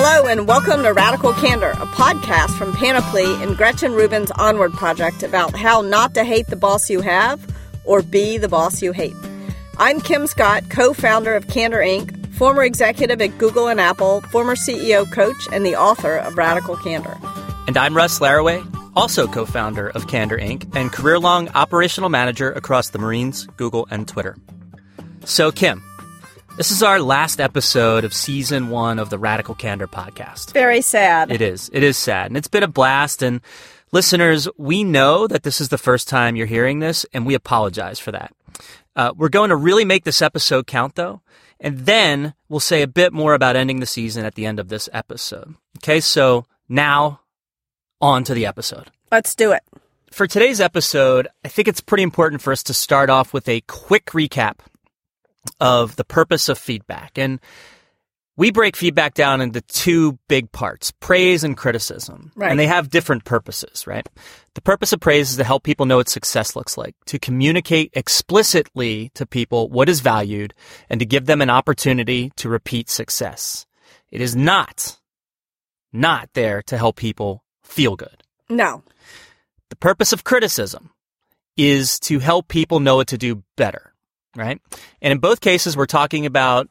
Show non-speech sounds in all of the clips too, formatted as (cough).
Hello, and welcome to Radical Candor, a podcast from Panoply and Gretchen Rubin's Onward Project about how not to hate the boss you have or be the boss you hate. I'm Kim Scott, co founder of Candor Inc., former executive at Google and Apple, former CEO coach, and the author of Radical Candor. And I'm Russ Laraway, also co founder of Candor Inc., and career long operational manager across the Marines, Google, and Twitter. So, Kim, this is our last episode of season one of the Radical Candor podcast. Very sad. It is. It is sad. And it's been a blast. And listeners, we know that this is the first time you're hearing this, and we apologize for that. Uh, we're going to really make this episode count, though. And then we'll say a bit more about ending the season at the end of this episode. Okay, so now on to the episode. Let's do it. For today's episode, I think it's pretty important for us to start off with a quick recap of the purpose of feedback. And we break feedback down into two big parts praise and criticism. Right. And they have different purposes, right? The purpose of praise is to help people know what success looks like, to communicate explicitly to people what is valued, and to give them an opportunity to repeat success. It is not, not there to help people feel good. No. The purpose of criticism is to help people know what to do better, right? And in both cases, we're talking about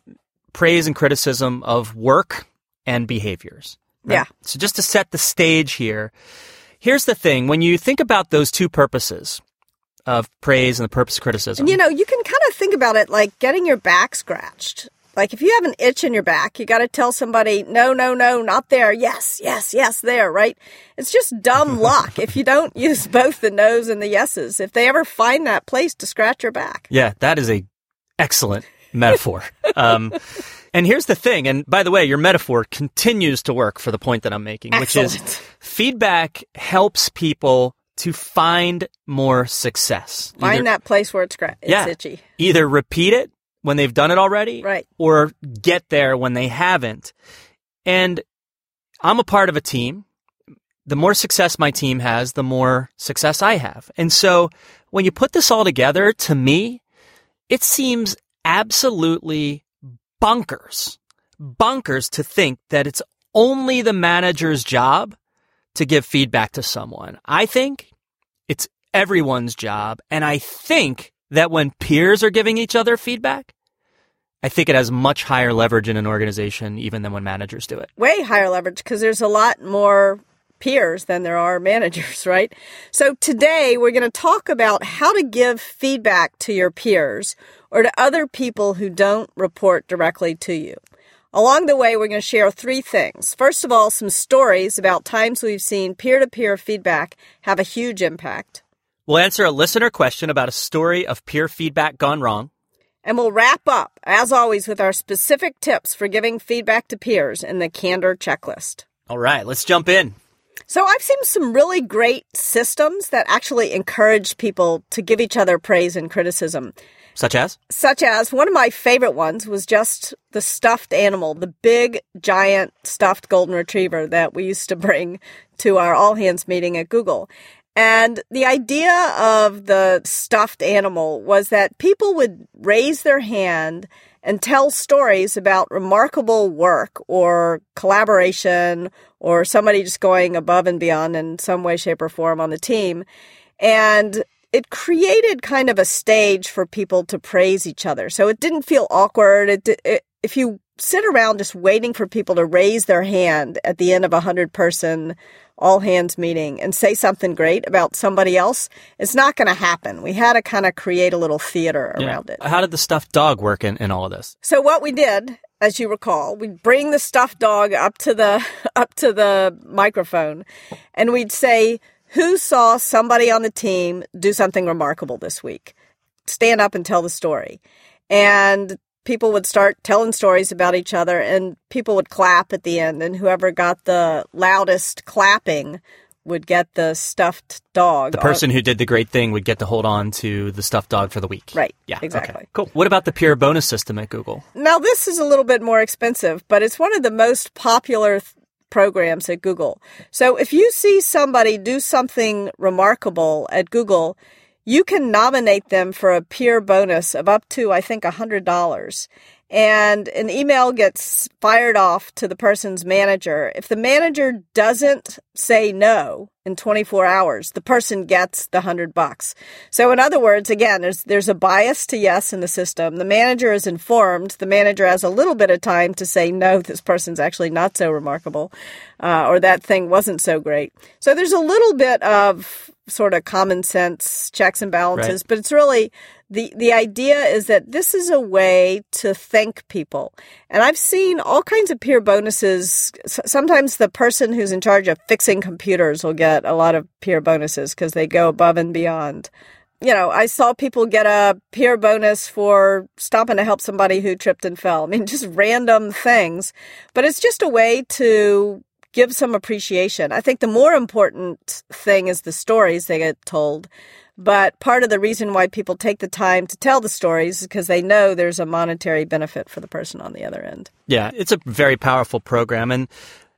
praise and criticism of work and behaviors. right? Yeah. So just to set the stage here, here's the thing. When you think about those two purposes of praise and the purpose of criticism, you know, you can kind of think about it like getting your back scratched. Like if you have an itch in your back, you got to tell somebody, no, no, no, not there. Yes, yes, yes, there, right? It's just dumb (laughs) luck if you don't (laughs) use both the no's and the yeses. If they ever find that place to scratch your back. Yeah, that is a excellent metaphor. (laughs) um, and here's the thing, and by the way, your metaphor continues to work for the point that I'm making, which is feedback helps people to find more success. Find Either- that place where it's, it's Yeah. itchy. Either repeat it when they've done it already, Right. or get there when they haven't. And I'm a part of a team. The more success my team has, the more success I have. And so when you put this all together, to me, it seems absolutely bonkers, bonkers to think that it's only the manager's job to give feedback to someone. I think it's everyone's job. And I think that when peers are giving each other feedback, I think it has much higher leverage in an organization even than when managers do it. way higher leverage because there's a lot more peers than there are (laughs) managers, right? So today we're going to talk about how to give feedback to your peers or to other people who don't report directly to you. Along the way, we're going to share three things. First of all, some stories about times we've seen peer to peer feedback have a huge impact. We'll answer a listener question about a story of peer feedback gone wrong. And we'll wrap up, as always, with our specific tips for giving feedback to peers in the Candor checklist. All right, let's jump in. So I've seen some really great systems that actually encourage people to give each other praise and criticism. Such as? Such as one of my favorite ones was just the stuffed animal, the big giant stuffed golden retriever that we used to bring to our all hands meeting at Google. And the idea of the stuffed animal was that people would raise their hand and tell stories about remarkable work or collaboration or somebody just going above and beyond in some way, shape, or form on the team. And it created kind of a stage for people to praise each other. So it didn't feel awkward. It, it, if you sit around just waiting for people to raise their hand at the end of a hundred person all hands meeting and say something great about somebody else, it's not going to happen. We had to kind of create a little theater around it. How did the stuffed dog work in, in all of this? So what we did, as you recall, we'd bring the stuffed dog up to the (laughs) up to the microphone and we'd say, "Who saw somebody on the team do something remarkable this week?" Stand up and tell the story. And people would start telling stories about each other and people would clap at the end and whoever got the loudest clapping would get the stuffed dog. The person who did the great thing would get to hold on to the stuffed dog for the week. Right, Yeah. exactly. Okay. Cool. What about the peer bonus system at Google? Now, this is a little bit more expensive, but it's one of the most popular th- programs at Google. So if you see somebody do something remarkable at Google, you can nominate them for a peer bonus of up to, I think, $100. and an email gets fired off to the person's manager. If the manager doesn't say no in 24 hours, the person gets the 100 bucks. So in other words, again, there's there's a bias to yes in the system. The manager is informed. The manager has a little bit of time to say no, this person's actually not so remarkable, uh, or that thing wasn't so great. So there's a little bit of sort of common sense checks and balances, right. but it's really the the idea is that this is a way to thank people. And I've seen all kinds of peer bonuses. Sometimes the person who's in charge of fixing computers will get a lot of peer bonuses because they go above and beyond. You know, I saw people get a peer bonus for stopping to help somebody who tripped and fell. I mean, just random things. But it's just a way to give some appreciation. I think the more important thing is the stories they get told. But part of the reason why people take the time to tell the stories is because they know there's a monetary benefit for the person on the other end. Yeah, it's a very powerful program. And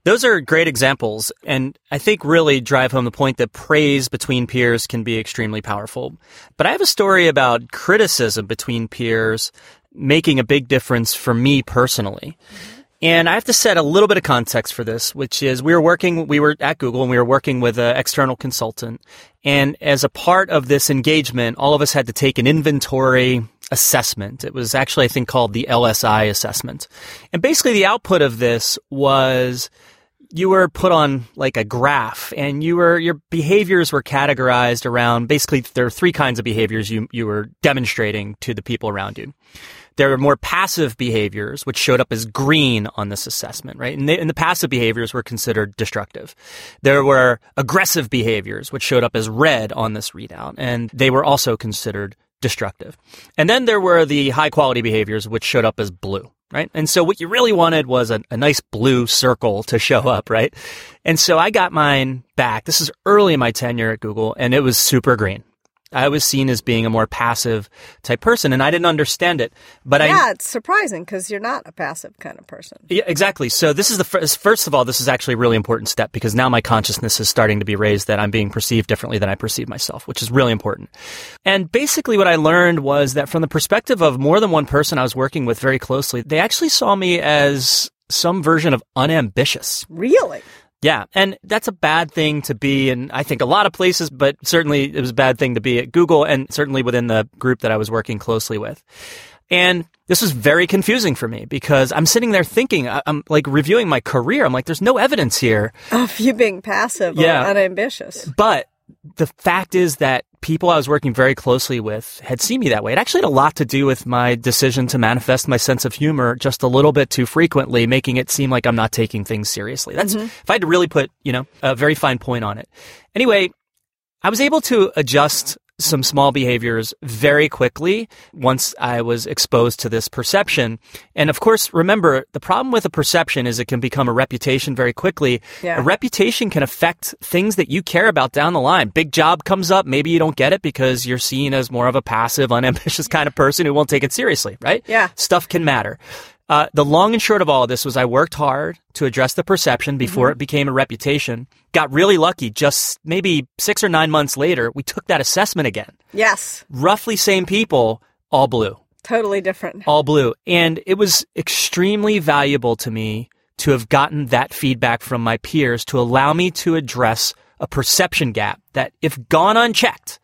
those are great examples. And I think really drive home the point that praise between peers can be extremely powerful. But I have a story about criticism between peers making a big difference for me personally. Mm-hmm. And I have to set a little bit of context for this, which is we were working, we were at Google and we were working with an external consultant. And as a part of this engagement, all of us had to take an inventory assessment. It was actually, I think, called the LSI assessment. And basically the output of this was you were put on like a graph and you were, your behaviors were categorized around basically there are three kinds of behaviors you, you were demonstrating to the people around you. There were more passive behaviors, which showed up as green on this assessment, right? And, they, and the passive behaviors were considered destructive. There were aggressive behaviors, which showed up as red on this readout, and they were also considered destructive. And then there were the high quality behaviors, which showed up as blue right? And so what you really wanted was a, a, nice blue circle to show up, right? And so I got mine back. This is early in my tenure at Google and it was super green. I was seen as being a more passive type person, and I didn't understand it. But yeah, I, it's surprising because you're not a passive kind of person. Yeah, exactly. So this is the first. First of all, this is actually a really important step because now my consciousness is starting to be raised that I'm being perceived differently than I perceive myself, which is really important. And basically, what I learned was that from the perspective of more than one person I was working with very closely, they actually saw me as some version of unambitious. Really? Yeah, and that's a bad thing to be in, I think, a lot of places, but certainly it was a bad thing to be at Google and certainly within the group that I was working closely with. And this was very confusing for me because I'm sitting there thinking, I'm like reviewing my career. I'm like, there's no evidence here of you being passive yeah. or unambitious. But the fact is that people I was working very closely with had seen me that way. It actually had a lot to do with my decision to manifest my sense of humor just a little bit too frequently, making it seem like I'm not taking things seriously. That's, mm-hmm. if I had to really put, you know, a very fine point on it. Anyway, I was able to adjust some small behaviors very quickly once I was exposed to this perception. And of course, remember, the problem with a perception is it can become a reputation very quickly. Yeah. A reputation can affect things that you care about down the line. Big job comes up, maybe you don't get it because you're seen as more of a passive, (laughs) unambitious kind of person who won't take it seriously, right? Yeah. Stuff can matter. Uh, the long and short of all of this was I worked hard to address the perception before mm-hmm. it became a reputation. Got really lucky. Just maybe six or nine months later, we took that assessment again. Yes. Roughly same people, all blue. Totally different. All blue. And it was extremely valuable to me to have gotten that feedback from my peers to allow me to address a perception gap that, if gone unchecked,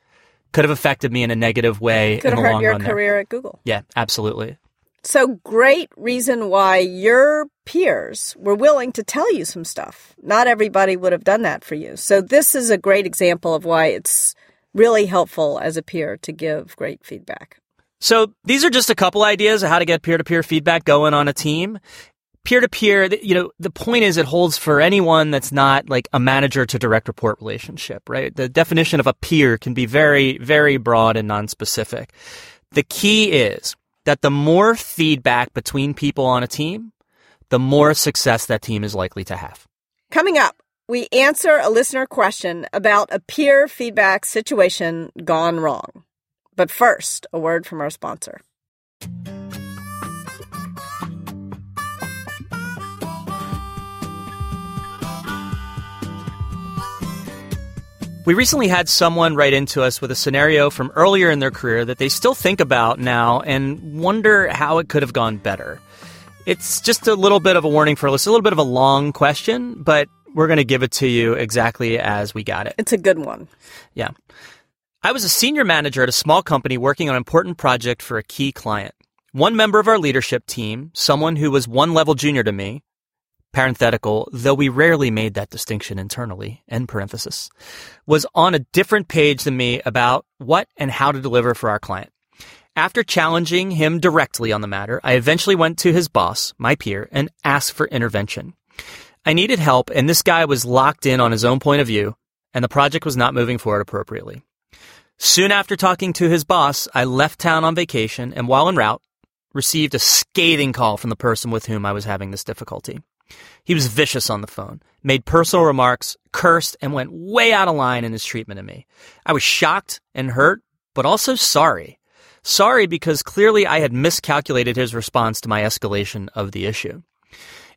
could have affected me in a negative way. Could have hurt your career there. at Google. Yeah, absolutely. So great reason why your peers were willing to tell you some stuff. Not everybody would have done that for you. So this is a great example of why it's really helpful as a peer to give great feedback. So these are just a couple ideas of how to get peer-to-peer feedback going on a team. Peer-to-peer, you know, the point is it holds for anyone that's not like a manager to direct report relationship, right? The definition of a peer can be very, very broad and non-specific. The key is that the more feedback between people on a team, the more success that team is likely to have. Coming up, we answer a listener question about a peer feedback situation gone wrong. But first, a word from our sponsor. We recently had someone write into us with a scenario from earlier in their career that they still think about now and wonder how it could have gone better. It's just a little bit of a warning for us, a little bit of a long question, but we're going to give it to you exactly as we got it. It's a good one. Yeah. I was a senior manager at a small company working on an important project for a key client. One member of our leadership team, someone who was one level junior to me, parenthetical, though we rarely made that distinction internally, end parenthesis, was on a different page than me about what and how to deliver for our client. After challenging him directly on the matter, I eventually went to his boss, my peer, and asked for intervention. I needed help, and this guy was locked in on his own point of view, and the project was not moving forward appropriately. Soon after talking to his boss, I left town on vacation, and while en route, received a scathing call from the person with whom I was having this difficulty. He was vicious on the phone, made personal remarks, cursed, and went way out of line in his treatment of me. I was shocked and hurt, but also sorry. Sorry because clearly I had miscalculated his response to my escalation of the issue.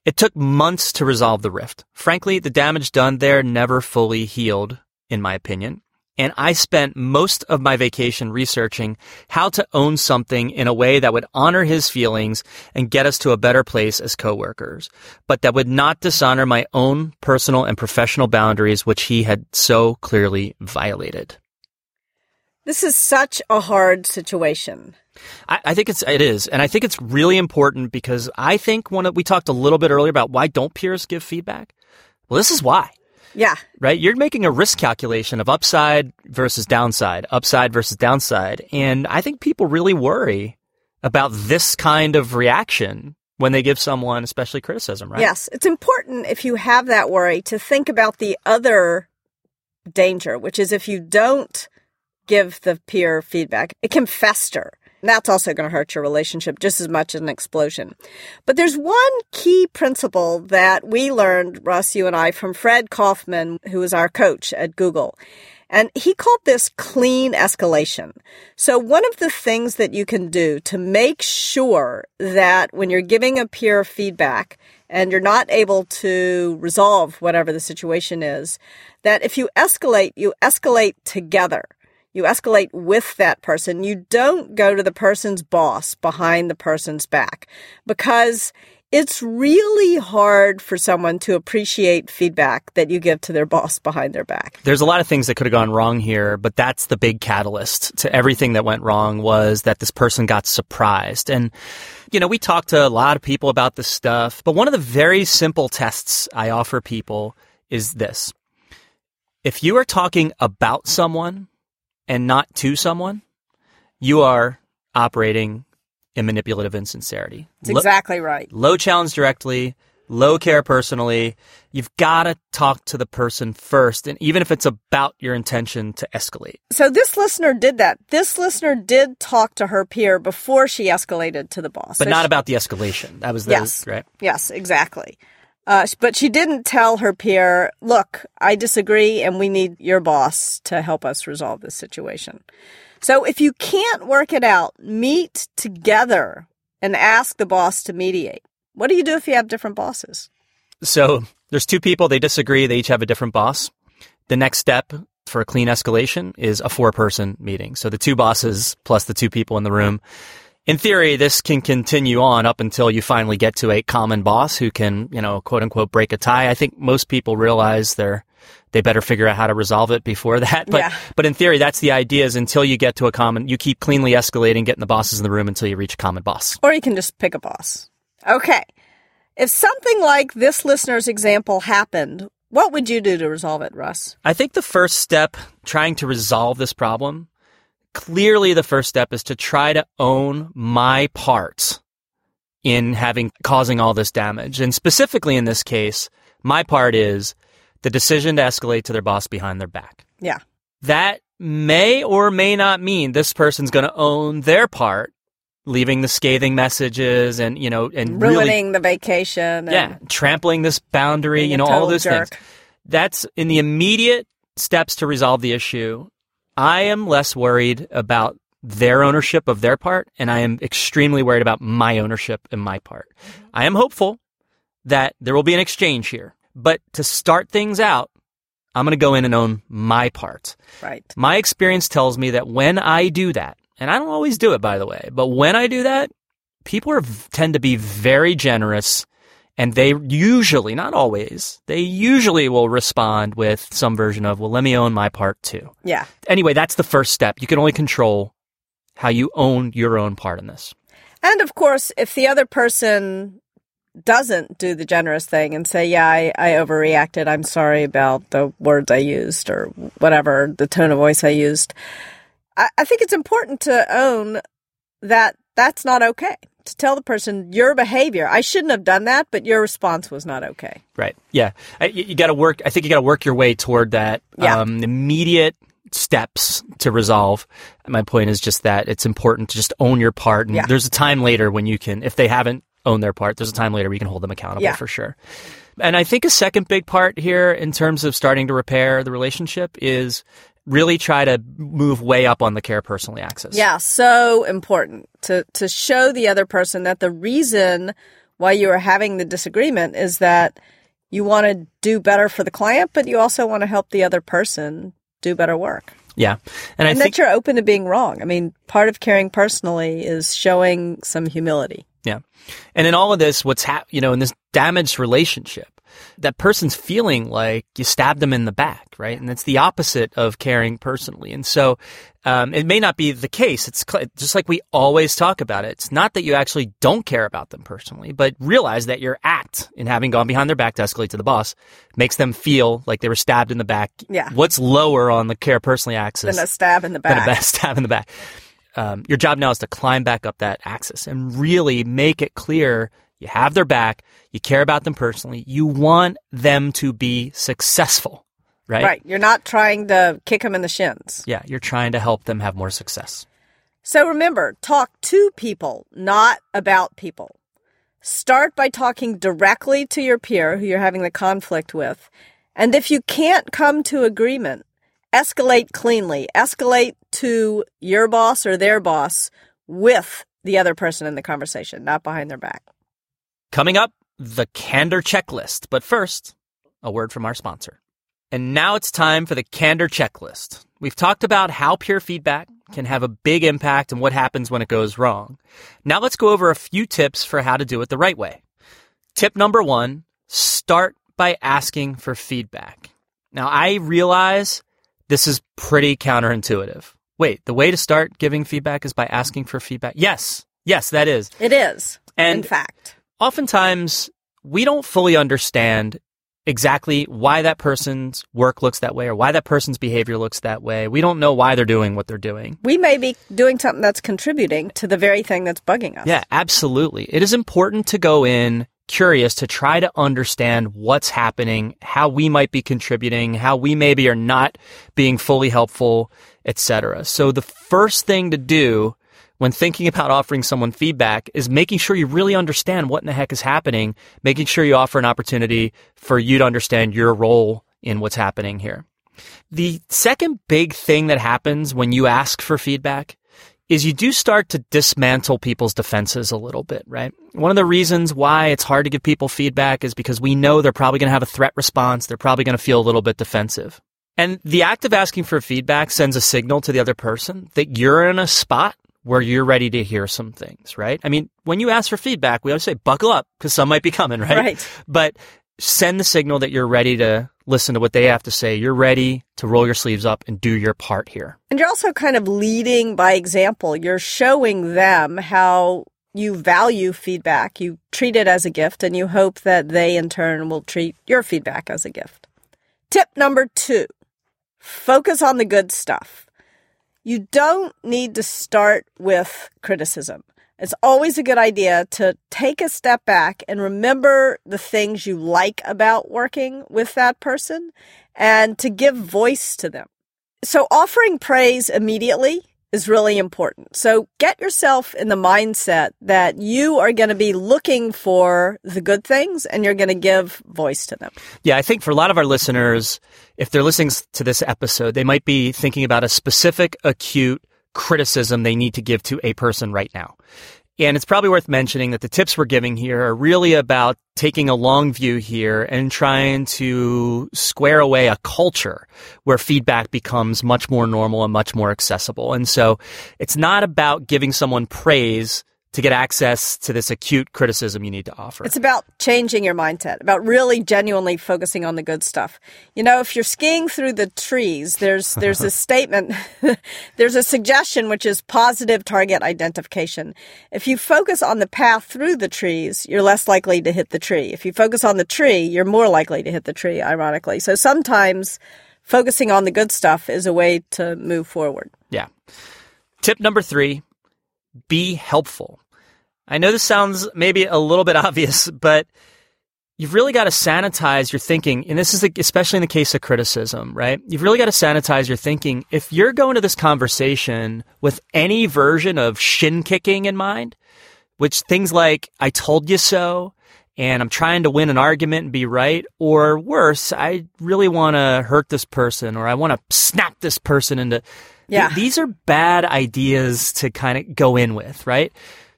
It took months to resolve the rift. Frankly, the damage done there never fully healed, in my opinion. And I spent most of my vacation researching how to own something in a way that would honor his feelings and get us to a better place as coworkers, but that would not dishonor my own personal and professional boundaries, which he had so clearly violated. This is such a hard situation. I, I, think it's it is, and I think it's really important because I think when we talked a little bit earlier about why don't peers give feedback. Well, this is why. Yeah. Right? You're making a risk calculation of upside versus downside, upside versus downside. And I think people really worry about this kind of reaction when they give someone especially criticism, right? Yes. It's important if you have that worry to think about the other danger, which is if you don't give the peer feedback, it can fester. That's also going to hurt your relationship just as much as an explosion. But there's one key principle that we learned, Russ, you and I, from Fred Kofman, who was our coach at Google. And he called this clean escalation. So one of the things that you can do to make sure that when you're giving a peer feedback and you're not able to resolve whatever the situation is, that if you escalate, you escalate together. You escalate with that person. You don't go to the person's boss behind the person's back because it's really hard for someone to appreciate feedback that you give to their boss behind their back. There's a lot of things that could have gone wrong here, but that's the big catalyst to everything that went wrong was that this person got surprised. And, you know, we talked to a lot of people about this stuff, but one of the very simple tests I offer people is this. If you are talking about someone and not to someone, you are operating in manipulative insincerity. That's exactly right. Low challenge directly, low care personally. You've got to talk to the person first, and even if it's about your intention to escalate. So this listener did that. This listener did talk to her peer before she escalated to the boss. But so not she, about the escalation. That was the, yes, right? Yes, exactly. Uh, but she didn't tell her peer, look, I disagree and we need your boss to help us resolve this situation. So if you can't work it out, meet together and ask the boss to mediate. What do you do if you have different bosses? So there's two people, they disagree, they each have a different boss. The next step for a clean escalation is a four person meeting. So the two bosses plus the two people in the room in theory, this can continue on up until you finally get to a common boss who can, you know, quote unquote, break a tie. I think most people realize they're, they better figure out how to resolve it before (laughs) that. But, yeah. but in theory, that's the idea is until you get to a common, you keep cleanly escalating, getting the bosses in the room until you reach a common boss. Or you can just pick a boss. Okay. If something like this listener's example happened, what would you do to resolve it, Russ? I think the first step trying to resolve this problem clearly the first step is to try to own my part in having causing all this damage. And specifically in this case, my part is the decision to escalate to their boss behind their back. Yeah. That may or may not mean this person's going to own their part, leaving the scathing messages and, you know, and ruining really, the vacation. yeah. Trampling this boundary, you know, all those jerk. things. That's in the immediate steps to resolve the issue. I am less worried about their ownership of their part, and I am extremely worried about my ownership and my part. Mm-hmm. I am hopeful that there will be an exchange here, but to start things out, I'm going to go in and own my part. Right. My experience tells me that when I do that, and I don't always do it, by the way, but when I do that, people are, tend to be very generous and they usually, not always, they usually will respond with some version of, well, let me own my part too. Yeah. Anyway, that's the first step. You can only control how you own your own part in this. And of course, if the other person doesn't do the generous thing and say, yeah, I, I overreacted. I'm sorry about the words I used or whatever, the tone of voice I used. I, I think it's important to own that that's not okay. To tell the person your behavior, I shouldn't have done that, but your response was not okay. Right. Yeah. I, you, you got to work. I think you got to work your way toward that Yeah. um, immediate steps to resolve. My point is just that it's important to just own your part. And Yeah. there's a time later when you can, if they haven't owned their part, there's a time later you can hold them accountable Yeah. for sure. And I think a second big part here in terms of starting to repair the relationship is really try to move way up on the care personally axis. Yeah, so important to to show the other person that the reason why you are having the disagreement is that you want to do better for the client, but you also want to help the other person do better work. Yeah. And I and think that you're open to being wrong. I mean, part of caring personally is showing some humility. Yeah. And in all of this, what's hap- you know, in this damaged relationship, that person's feeling like you stabbed them in the back, right? And it's the opposite of caring personally. And so, um, it may not be the case. It's just like we always talk about it. It's not that you actually don't care about them personally, but realize that your act in having gone behind their back to escalate to the boss makes them feel like they were stabbed in the back. Yeah. What's lower on the care personally axis? Than a stab in the back? than a (laughs) stab in the back. Um, your job now is to climb back up that axis and really make it clear you have their back, you care about them personally, you want them to be successful, right? Right. You're not trying to kick them in the shins. Yeah, you're trying to help them have more success. So remember, talk to people, not about people. Start by talking directly to your peer who you're having the conflict with. And if you can't come to agreement, escalate cleanly. Escalate to your boss or their boss with the other person in the conversation, not behind their back. Coming up, the candor checklist. But first, a word from our sponsor. And now it's time for the candor checklist. We've talked about how peer feedback can have a big impact and what happens when it goes wrong. Now let's go over a few tips for how to do it the right way. Tip number one, start by asking for feedback. Now I realize this is pretty counterintuitive. Wait, the way to start giving feedback is by asking for feedback. Yes. Yes, that is. It is, And in fact. Oftentimes we don't fully understand exactly why that person's work looks that way or why that person's behavior looks that way. We don't know why they're doing what they're doing. We may be doing something that's contributing to the very thing that's bugging us. Yeah, absolutely. It is important to go in curious to try to understand what's happening, how we might be contributing, how we maybe are not being fully helpful, etc. So the first thing to do when thinking about offering someone feedback is making sure you really understand what in the heck is happening, making sure you offer an opportunity for you to understand your role in what's happening here. The second big thing that happens when you ask for feedback is you do start to dismantle people's defenses a little bit, right? One of the reasons why it's hard to give people feedback is because we know they're probably going to have a threat response. They're probably going to feel a little bit defensive. And the act of asking for feedback sends a signal to the other person that you're in a spot where you're ready to hear some things, right? I mean, when you ask for feedback, we always say buckle up because some might be coming, (laughs) right? Right. But send the signal that you're ready to listen to what they have to say. You're ready to roll your sleeves up and do your part here. And you're also kind of leading by example. You're showing them how you value feedback. You treat it as a gift, and you hope that they in turn will treat your feedback as a gift. Tip number two focus on the good stuff. You don't need to start with criticism. It's always a good idea to take a step back and remember the things you like about working with that person and to give voice to them. So offering praise immediately is really important. So get yourself in the mindset that you are going to be looking for the good things and you're going to give voice to them. Yeah, I think for a lot of our listeners, if they're listening to this episode, they might be thinking about a specific acute criticism they need to give to a person right now. And it's probably worth mentioning that the tips we're giving here are really about taking a long view here and trying to square away a culture where feedback becomes much more normal and much more accessible. And so it's not about giving someone praise to get access to this acute criticism you need to offer. It's about changing your mindset, about really genuinely focusing on the good stuff. You know, if you're skiing through the trees, there's there's a (laughs) statement, (laughs) there's a suggestion which is positive target identification. If you focus on the path through the trees, you're less likely to hit the tree. If you focus on the tree, you're more likely to hit the tree, ironically. So sometimes focusing on the good stuff is a way to move forward. Yeah. Tip number 3, be helpful. I know this sounds maybe a little bit (laughs) obvious, but you've really got to sanitize your thinking. And this is especially in the case of criticism, right? You've really got to sanitize your thinking. If you're going to this conversation with any version of shin kicking in mind, which things like, I told you so, and I'm trying to win an argument and be right, or worse, I really want to hurt this person, or I want to snap this person into. Yeah. Th- these are bad ideas to kind of go in with, right?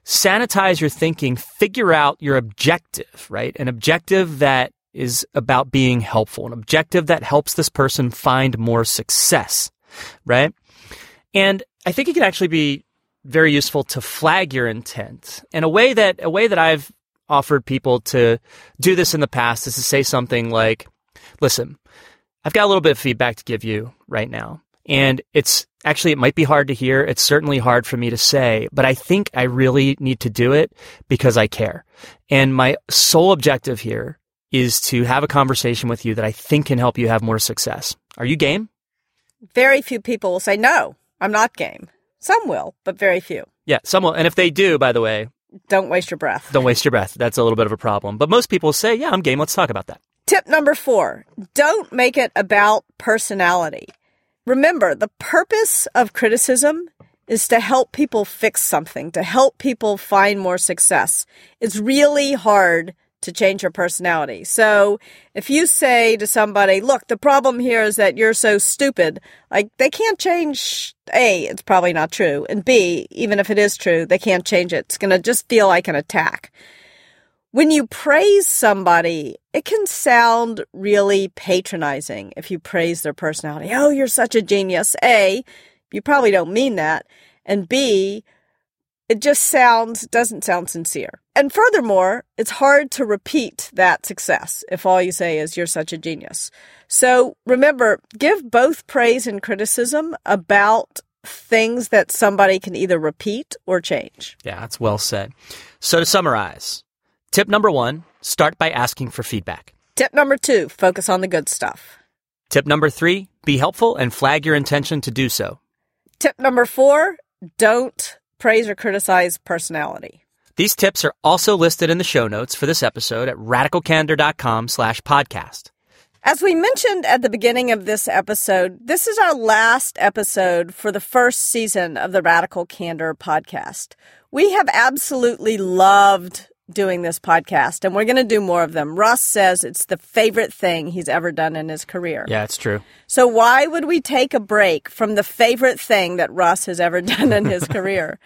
sanitize your thinking, figure out your objective, right? An objective that is about being helpful, an objective that helps this person find more success, right? And I think it can actually be very useful to flag your intent. And a way that a way that I've offered people to do this in the past is to say something like, "Listen, I've got a little bit of feedback to give you right now. And it's actually, it might be hard to hear. It's certainly hard for me to say, but I think I really need to do it because I care. And my sole objective here is to have a conversation with you that I think can help you have more success. Are you game? Very few people will say, no, I'm not game. Some will, but very few. Yeah, some will. And if they do, by the way, don't waste your breath. Don't waste your breath. That's a little bit of a problem. But most people say, yeah, I'm game. Let's talk about that. Tip number four don't make it about personality. Remember, the purpose of criticism is to help people fix something, to help people find more success. It's really hard to change your personality. So if you say to somebody, look, the problem here is that you're so stupid, like they can't change A, it's probably not true. And B, even if it is true, they can't change it. It's going to just feel like an attack when you praise somebody, it can sound really patronizing if you praise their personality. Oh, you're such a genius. A, you probably don't mean that. And B, it just sounds, doesn't sound sincere. And furthermore, it's hard to repeat that success if all you say is you're such a genius. So remember, give both praise and criticism about things that somebody can either repeat or change. Yeah, that's well said. So to summarize, Tip number one start by asking for feedback. Tip number two focus on the good stuff. Tip number three be helpful and flag your intention to do so. Tip number four don't praise or criticize personality. These tips are also listed in the show notes for this episode at radicalcandor.com slash podcast. As we mentioned at the beginning of this episode, this is our last episode for the first season of the Radical Candor podcast. We have absolutely loved doing this podcast, and we're going to do more of them. Russ says it's the favorite thing he's ever done in his career. Yeah, it's true. So why would we take a break from the favorite thing that Russ has ever (laughs) done in his career?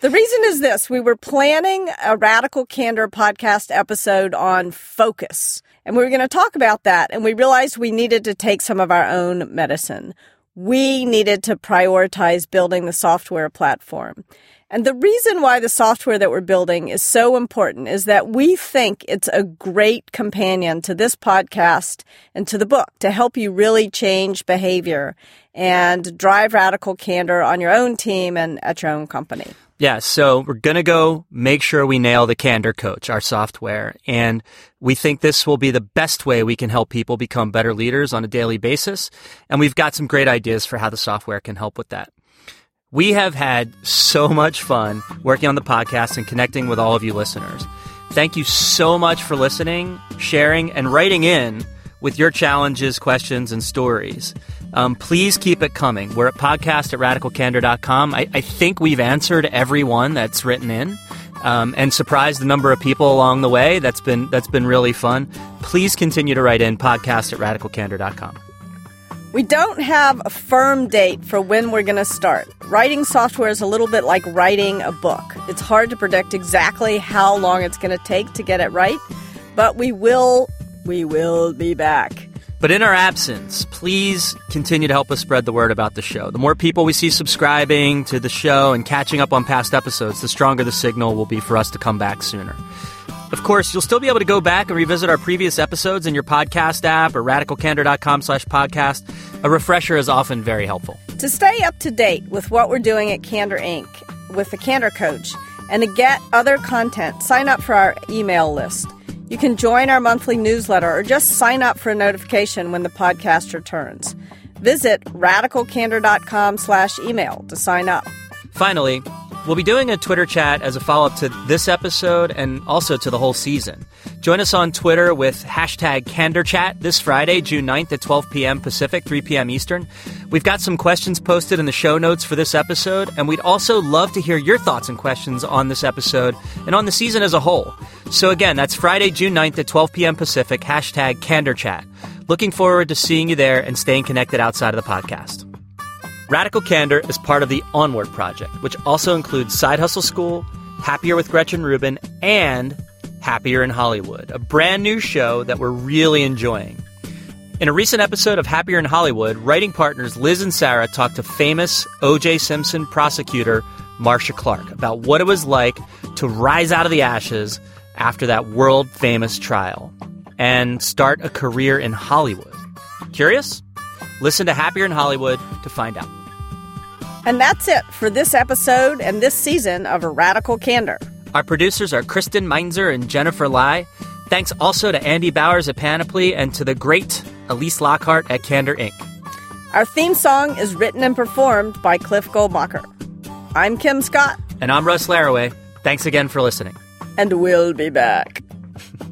The reason is this. We were planning a Radical Candor podcast episode on focus, and we were going to talk about that, and we realized we needed to take some of our own medicine. We needed to prioritize building the software platform. And the reason why the software that we're building is so important is that we think it's a great companion to this podcast and to the book to help you really change behavior and drive radical candor on your own team and at your own company. Yeah, so we're going to go make sure we nail the Candor Coach, our software. And we think this will be the best way we can help people become better leaders on a daily basis. And we've got some great ideas for how the software can help with that. We have had so much fun working on the podcast and connecting with all of you listeners. Thank you so much for listening, sharing, and writing in with your challenges, questions, and stories. Um, please keep it coming. We're at podcast at radicalcandor.com. I, I think we've answered everyone that's written in. Um, and surprised the number of people along the way. That's been that's been really fun. Please continue to write in podcast at radicalcandor.com. We don't have a firm date for when we're going to start. Writing software is a little bit like writing a book. It's hard to predict exactly how long it's going to take to get it right, but we will we will be back. But in our absence, please continue to help us spread the word about the show. The more people we see subscribing to the show and catching up on past episodes, the stronger the signal will be for us to come back sooner. Of course, you'll still be able to go back and revisit our previous episodes in your podcast app or radicalcandor.com slash podcast. A refresher is often very helpful. To stay up to date with what we're doing at Candor Inc. with the Candor Coach and to get other content, sign up for our email list. You can join our monthly newsletter or just sign up for a notification when the podcast returns. Visit radicalcandor.com slash email to sign up. Finally, we'll be doing a Twitter chat as a follow up to this episode and also to the whole season. Join us on Twitter with hashtag CandorChat this Friday, June 9th at 12 p.m. Pacific, 3 p.m. Eastern. We've got some questions posted in the show notes for this episode, and we'd also love to hear your thoughts and questions on this episode and on the season as a whole. So again, that's Friday, June 9th at 12 p.m. Pacific, hashtag CandorChat. Looking forward to seeing you there and staying connected outside of the podcast. Radical Candor is part of the Onward Project, which also includes Side Hustle School, Happier with Gretchen Rubin, and Happier in Hollywood, a brand new show that we're really enjoying. In a recent episode of Happier in Hollywood, writing partners Liz and Sarah talked to famous O.J. Simpson prosecutor Marcia Clark about what it was like to rise out of the ashes after that world famous trial and start a career in Hollywood. Curious? Listen to Happier in Hollywood to find out. And that's it for this episode and this season of A Radical Candor. Our producers are Kristen Meinzer and Jennifer Lai. Thanks also to Andy Bowers at Panoply and to the great Elise Lockhart at Candor Inc. Our theme song is written and performed by Cliff Goldmacher. I'm Kim Scott. And I'm Russ Laraway. Thanks again for listening. And we'll be back. (laughs)